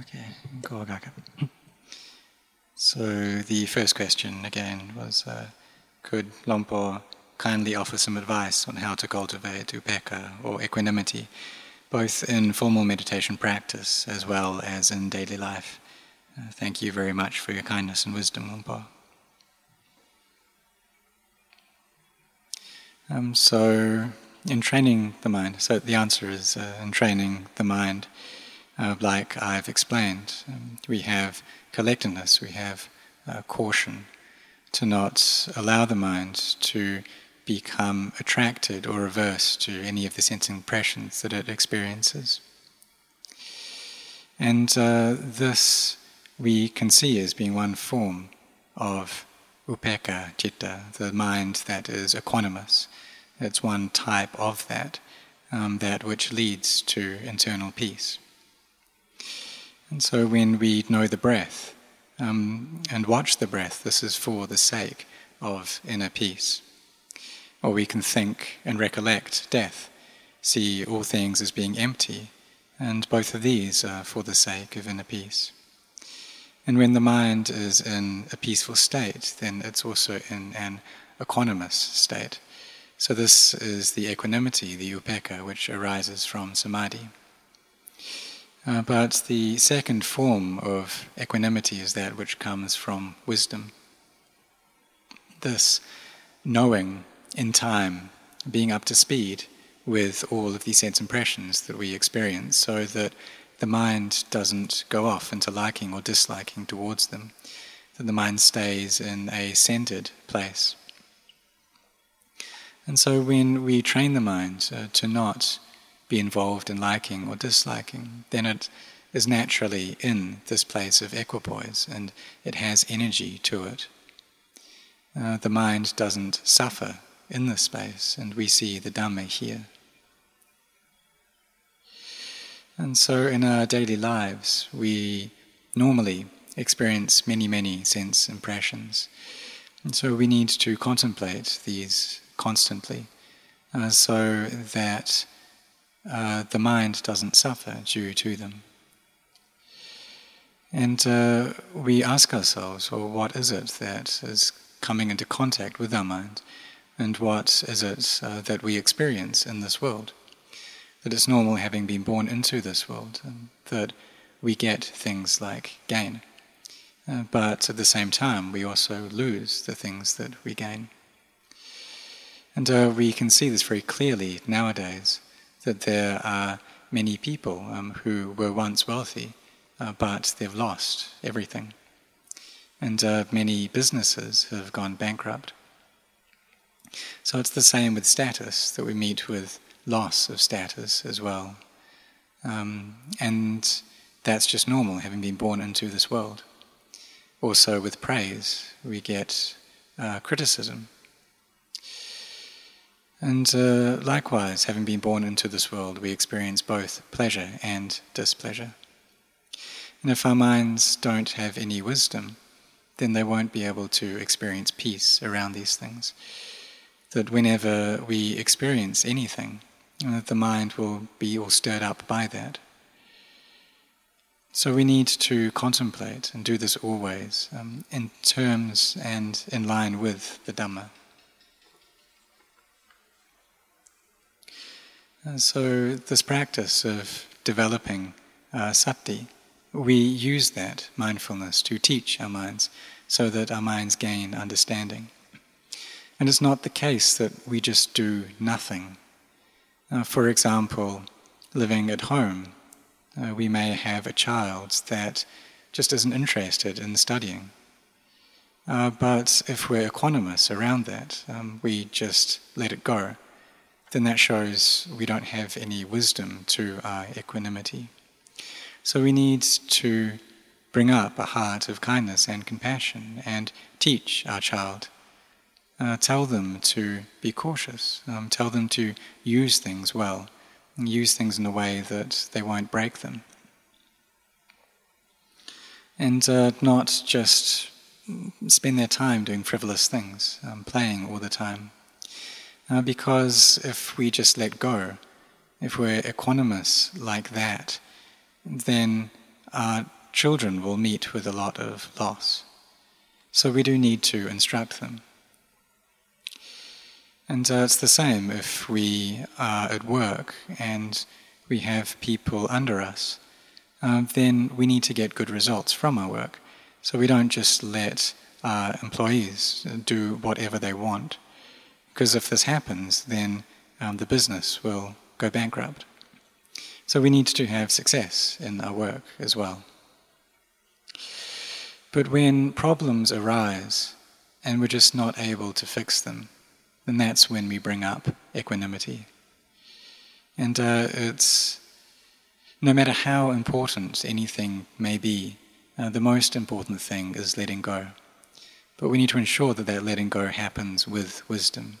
Okay, go So the first question again was, uh, could Lompo kindly offer some advice on how to cultivate upekkha or equanimity, both in formal meditation practice as well as in daily life? Uh, thank you very much for your kindness and wisdom, Lompo. Um, so, in training the mind, so the answer is uh, in training the mind uh, like I've explained. Um, we have collectedness, we have uh, caution to not allow the mind to become attracted or averse to any of the sense impressions that it experiences. And uh, this we can see as being one form of upekkha citta, the mind that is equanimous. It's one type of that, um, that which leads to internal peace. And so when we know the breath um, and watch the breath, this is for the sake of inner peace. Or we can think and recollect death, see all things as being empty, and both of these are for the sake of inner peace. And when the mind is in a peaceful state, then it's also in an equanimous state. So, this is the equanimity, the upekkha, which arises from samadhi. Uh, but the second form of equanimity is that which comes from wisdom. This knowing in time, being up to speed with all of these sense impressions that we experience, so that the mind doesn't go off into liking or disliking towards them, that the mind stays in a centered place. And so when we train the mind uh, to not be involved in liking or disliking, then it is naturally in this place of equipoise and it has energy to it. Uh, the mind doesn't suffer in this space, and we see the Dhamma here. And so in our daily lives, we normally experience many, many sense impressions. And so we need to contemplate these constantly uh, so that uh, the mind doesn't suffer due to them. And uh, we ask ourselves, well, what is it that is coming into contact with our mind? And what is it uh, that we experience in this world? That it's normal having been born into this world, and that we get things like gain. Uh, but at the same time, we also lose the things that we gain. And uh, we can see this very clearly nowadays that there are many people um, who were once wealthy, uh, but they've lost everything. And uh, many businesses have gone bankrupt. So it's the same with status, that we meet with loss of status as well. Um, and that's just normal, having been born into this world. Also, with praise, we get uh, criticism. And uh, likewise, having been born into this world, we experience both pleasure and displeasure. And if our minds don't have any wisdom, then they won't be able to experience peace around these things. That whenever we experience anything, the mind will be all stirred up by that. So we need to contemplate and do this always um, in terms and in line with the Dhamma. And so, this practice of developing uh, sati, we use that mindfulness to teach our minds so that our minds gain understanding. And it's not the case that we just do nothing. Uh, for example, living at home, uh, we may have a child that just isn't interested in studying. Uh, but if we're equanimous around that, um, we just let it go then that shows we don't have any wisdom to our equanimity. So we need to bring up a heart of kindness and compassion and teach our child. Uh, tell them to be cautious, um, tell them to use things well, and use things in a way that they won't break them. And uh, not just spend their time doing frivolous things, um, playing all the time. Uh, because if we just let go, if we're equanimous like that, then our children will meet with a lot of loss. So we do need to instruct them. And uh, it's the same if we are at work and we have people under us, uh, then we need to get good results from our work. So we don't just let our employees do whatever they want. Because if this happens, then um, the business will go bankrupt. So we need to have success in our work as well. But when problems arise and we're just not able to fix them, then that's when we bring up equanimity. And uh, it's no matter how important anything may be, uh, the most important thing is letting go. But we need to ensure that that letting go happens with wisdom.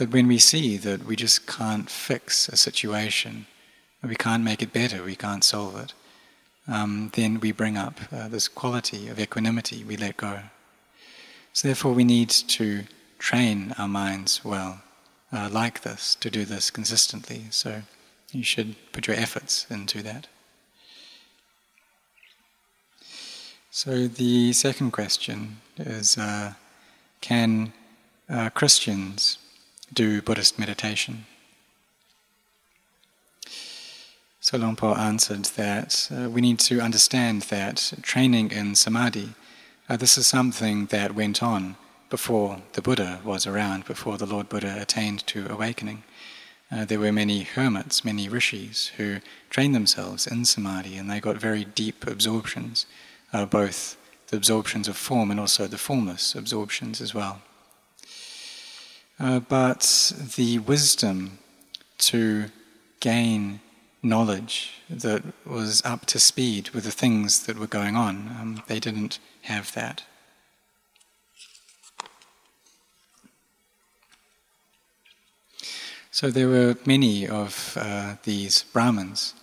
That when we see that we just can't fix a situation, we can't make it better, we can't solve it, um, then we bring up uh, this quality of equanimity, we let go. So, therefore, we need to train our minds well, uh, like this, to do this consistently. So you should put your efforts into that. So the second question is uh, Can uh, Christians do Buddhist meditation? So Longpo answered that uh, we need to understand that training in samadhi, uh, this is something that went on before the Buddha was around, before the Lord Buddha attained to awakening. Uh, there were many hermits, many rishis who trained themselves in samadhi and they got very deep absorptions, uh, both the absorptions of form and also the formless absorptions as well. Uh, but the wisdom to gain knowledge that was up to speed with the things that were going on, um, they didn't have that. So there were many of uh, these Brahmins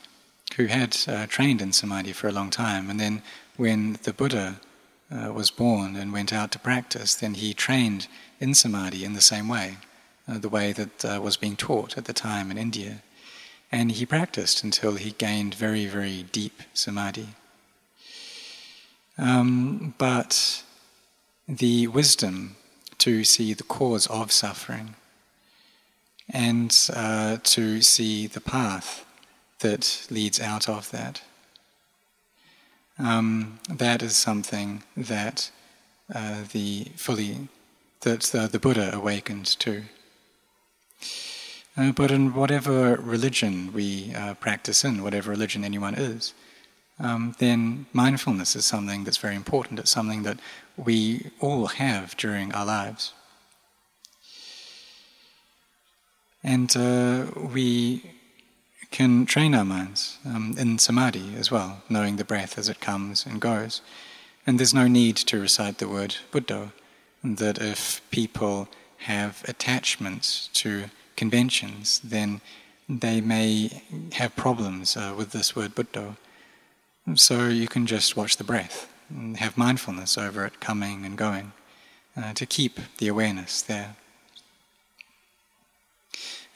who had uh, trained in samadhi for a long time, and then when the Buddha uh, was born and went out to practice, then he trained in samadhi in the same way, uh, the way that uh, was being taught at the time in India. And he practiced until he gained very, very deep samadhi. Um, but the wisdom to see the cause of suffering and uh, to see the path that leads out of that. Um, that is something that uh, the fully that the, the Buddha awakened to. Uh, but in whatever religion we uh, practice in, whatever religion anyone is, um, then mindfulness is something that's very important. It's something that we all have during our lives. And uh, we can train our minds um, in samadhi as well, knowing the breath as it comes and goes. And there's no need to recite the word Buddha, that if people have attachments to conventions, then they may have problems uh, with this word Buddha. So you can just watch the breath and have mindfulness over it coming and going uh, to keep the awareness there.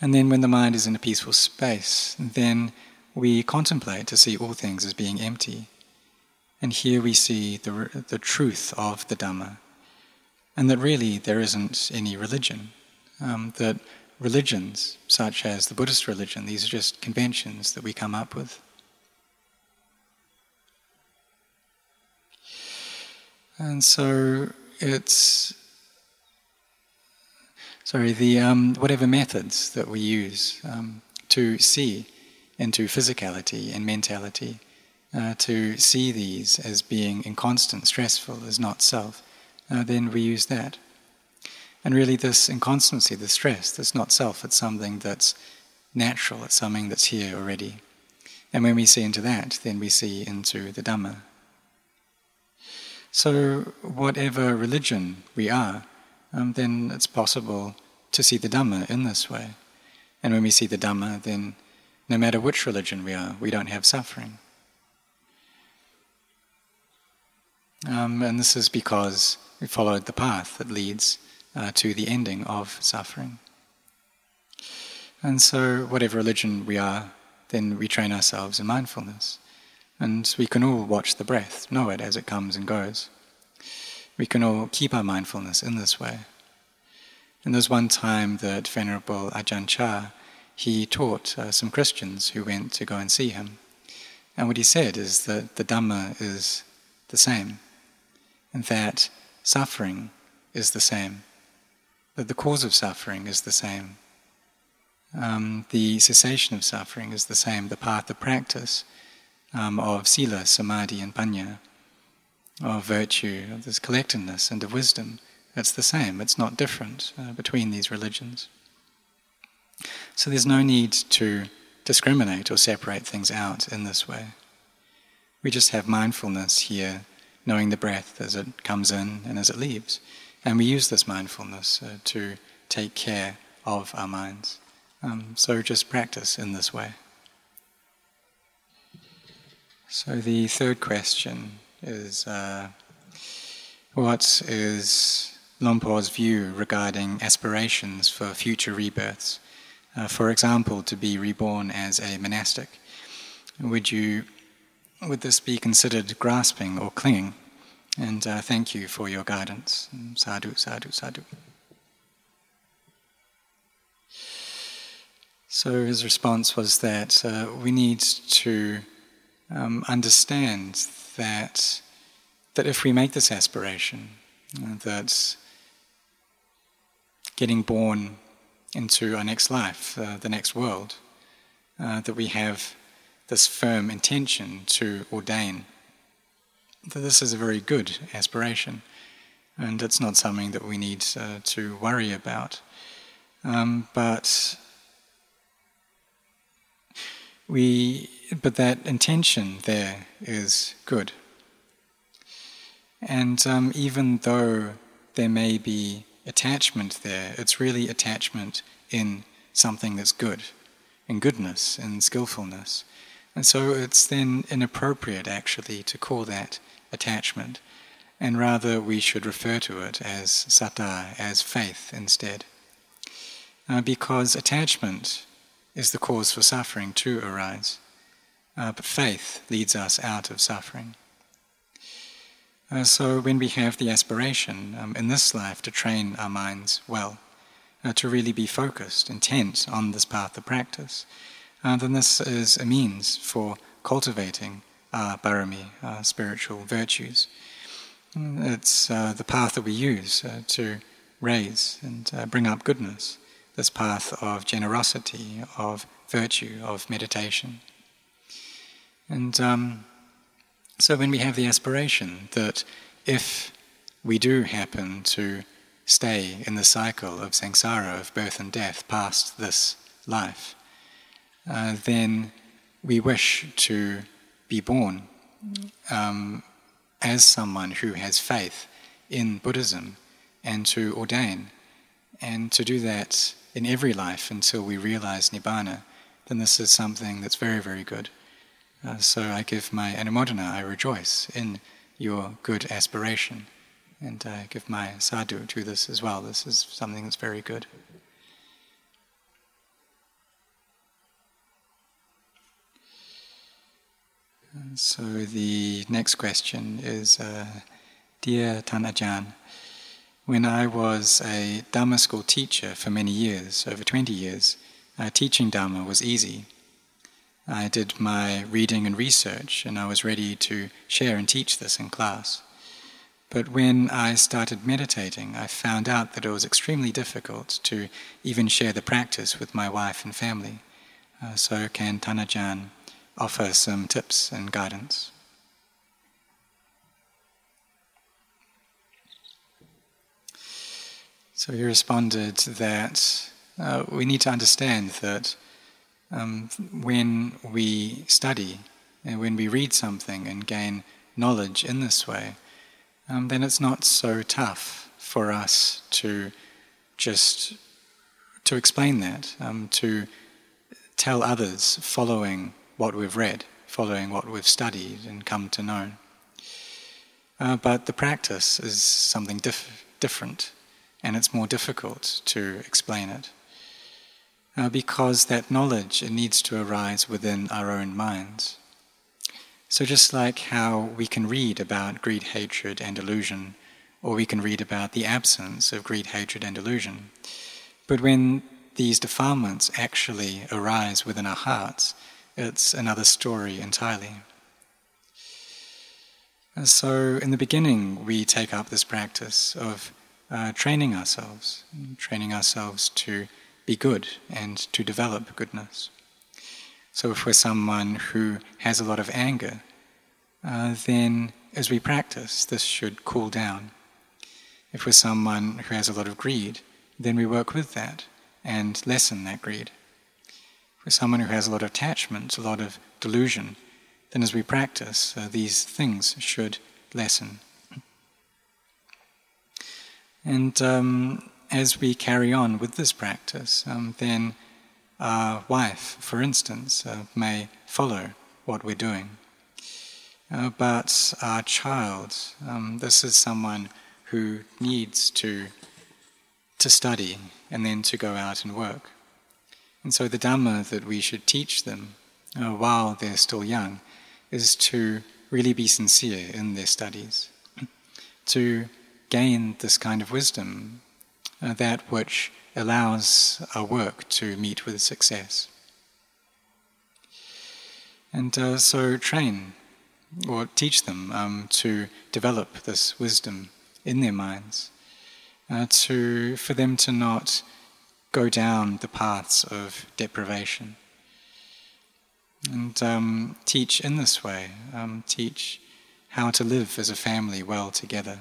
And then when the mind is in a peaceful space, then we contemplate to see all things as being empty. And here we see the, the truth of the Dhamma. And that really there isn't any religion. Um, that religions, such as the Buddhist religion, these are just conventions that we come up with. And so it's sorry, the um, whatever methods that we use um, to see into physicality and mentality, uh, to see these as being inconstant, stressful, as not self, uh, then we use that. And really, this inconstancy, the stress, that's not self, it's something that's natural, it's something that's here already. And when we see into that, then we see into the Dhamma. So, whatever religion we are, um, then it's possible to see the Dhamma in this way. And when we see the Dhamma, then no matter which religion we are, we don't have suffering. Um, and this is because we followed the path that leads uh, to the ending of suffering. And so, whatever religion we are, then we train ourselves in mindfulness. And we can all watch the breath, know it as it comes and goes. We can all keep our mindfulness in this way. And there's one time that Venerable Ajahn Chah, he taught uh, some Christians who went to go and see him. And what he said is that the Dhamma is the same, and that suffering is the same, that the cause of suffering is the same, um, the cessation of suffering is the same, the path of practice um, of sila, samadhi, and panya, of virtue, of this collectedness and of wisdom, it's the same, it's not different uh, between these religions. So there's no need to discriminate or separate things out in this way. We just have mindfulness here, knowing the breath as it comes in and as it leaves. And we use this mindfulness uh, to take care of our minds. Um, so just practice in this way. So the third question is uh, what is Lompo's view regarding aspirations for future rebirths? Uh, for example, to be reborn as a monastic. Would you would this be considered grasping or clinging? And uh, thank you for your guidance. Sadhu, sadhu, sadhu. So his response was that uh, we need to um, understand that that if we make this aspiration, uh, that getting born into our next life, uh, the next world, uh, that we have this firm intention to ordain, that this is a very good aspiration, and it's not something that we need uh, to worry about. Um, but we, but that intention there is good. And um, even though there may be attachment there, it's really attachment in something that's good, in goodness, in skillfulness. And so it's then inappropriate actually to call that attachment, and rather we should refer to it as saddha, as faith instead. Uh, because attachment is the cause for suffering to arise. Uh, but faith leads us out of suffering. Uh, so when we have the aspiration um, in this life to train our minds well, uh, to really be focused, intent on this path of practice, uh, then this is a means for cultivating our parami, our spiritual virtues. It's uh, the path that we use uh, to raise and bring up goodness this path of generosity, of virtue, of meditation. And um, so when we have the aspiration that if we do happen to stay in the cycle of samsara, of birth and death, past this life, uh, then we wish to be born um, as someone who has faith in Buddhism and to ordain. And to do that in every life until we realize Nibbana, then this is something that's very, very good. Uh, so I give my anumodana, I rejoice in your good aspiration. And I give my sadhu to this as well. This is something that's very good. so the next question is uh, Dear Tan Ajahn, when I was a Dhamma school teacher for many years, over 20 years, uh, teaching Dhamma was easy. I did my reading and research, and I was ready to share and teach this in class. But when I started meditating, I found out that it was extremely difficult to even share the practice with my wife and family. Uh, so, can Tan Ajahn offer some tips and guidance? So he responded that uh, we need to understand that um, when we study and when we read something and gain knowledge in this way, um, then it's not so tough for us to just to explain that, um, to tell others following what we've read, following what we've studied and come to know. Uh, but the practice is something diff- different and it's more difficult to explain it. Uh, because that knowledge it needs to arise within our own minds. So, just like how we can read about greed, hatred, and illusion, or we can read about the absence of greed, hatred, and illusion, but when these defilements actually arise within our hearts, it's another story entirely. And so, in the beginning, we take up this practice of uh, training ourselves, training ourselves to be good and to develop goodness. So, if we're someone who has a lot of anger, uh, then as we practice, this should cool down. If we're someone who has a lot of greed, then we work with that and lessen that greed. If we're someone who has a lot of attachment, a lot of delusion, then as we practice, uh, these things should lessen. And um, as we carry on with this practice, um, then our wife, for instance, uh, may follow what we're doing. Uh, but our child, um, this is someone who needs to, to study and then to go out and work. And so the Dhamma that we should teach them uh, while they're still young is to really be sincere in their studies, to gain this kind of wisdom, uh, that which allows our work to meet with success. And uh, so train or teach them um, to develop this wisdom in their minds, uh, to, for them to not go down the paths of deprivation. And um, teach in this way, um, teach how to live as a family well together,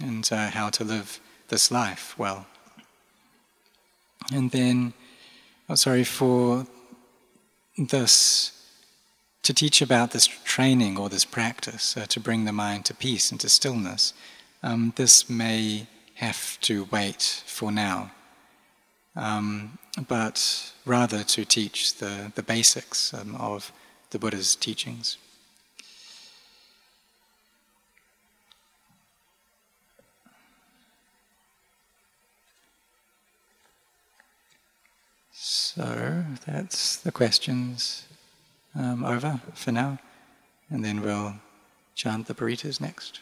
and uh, how to live this life well. And then, oh, sorry, for this, to teach about this training or this practice uh, to bring the mind to peace and to stillness, um, this may have to wait for now. Um, but rather to teach the, the basics um, of the Buddha's teachings. So that's the questions um, over for now, and then we'll chant the parittas next.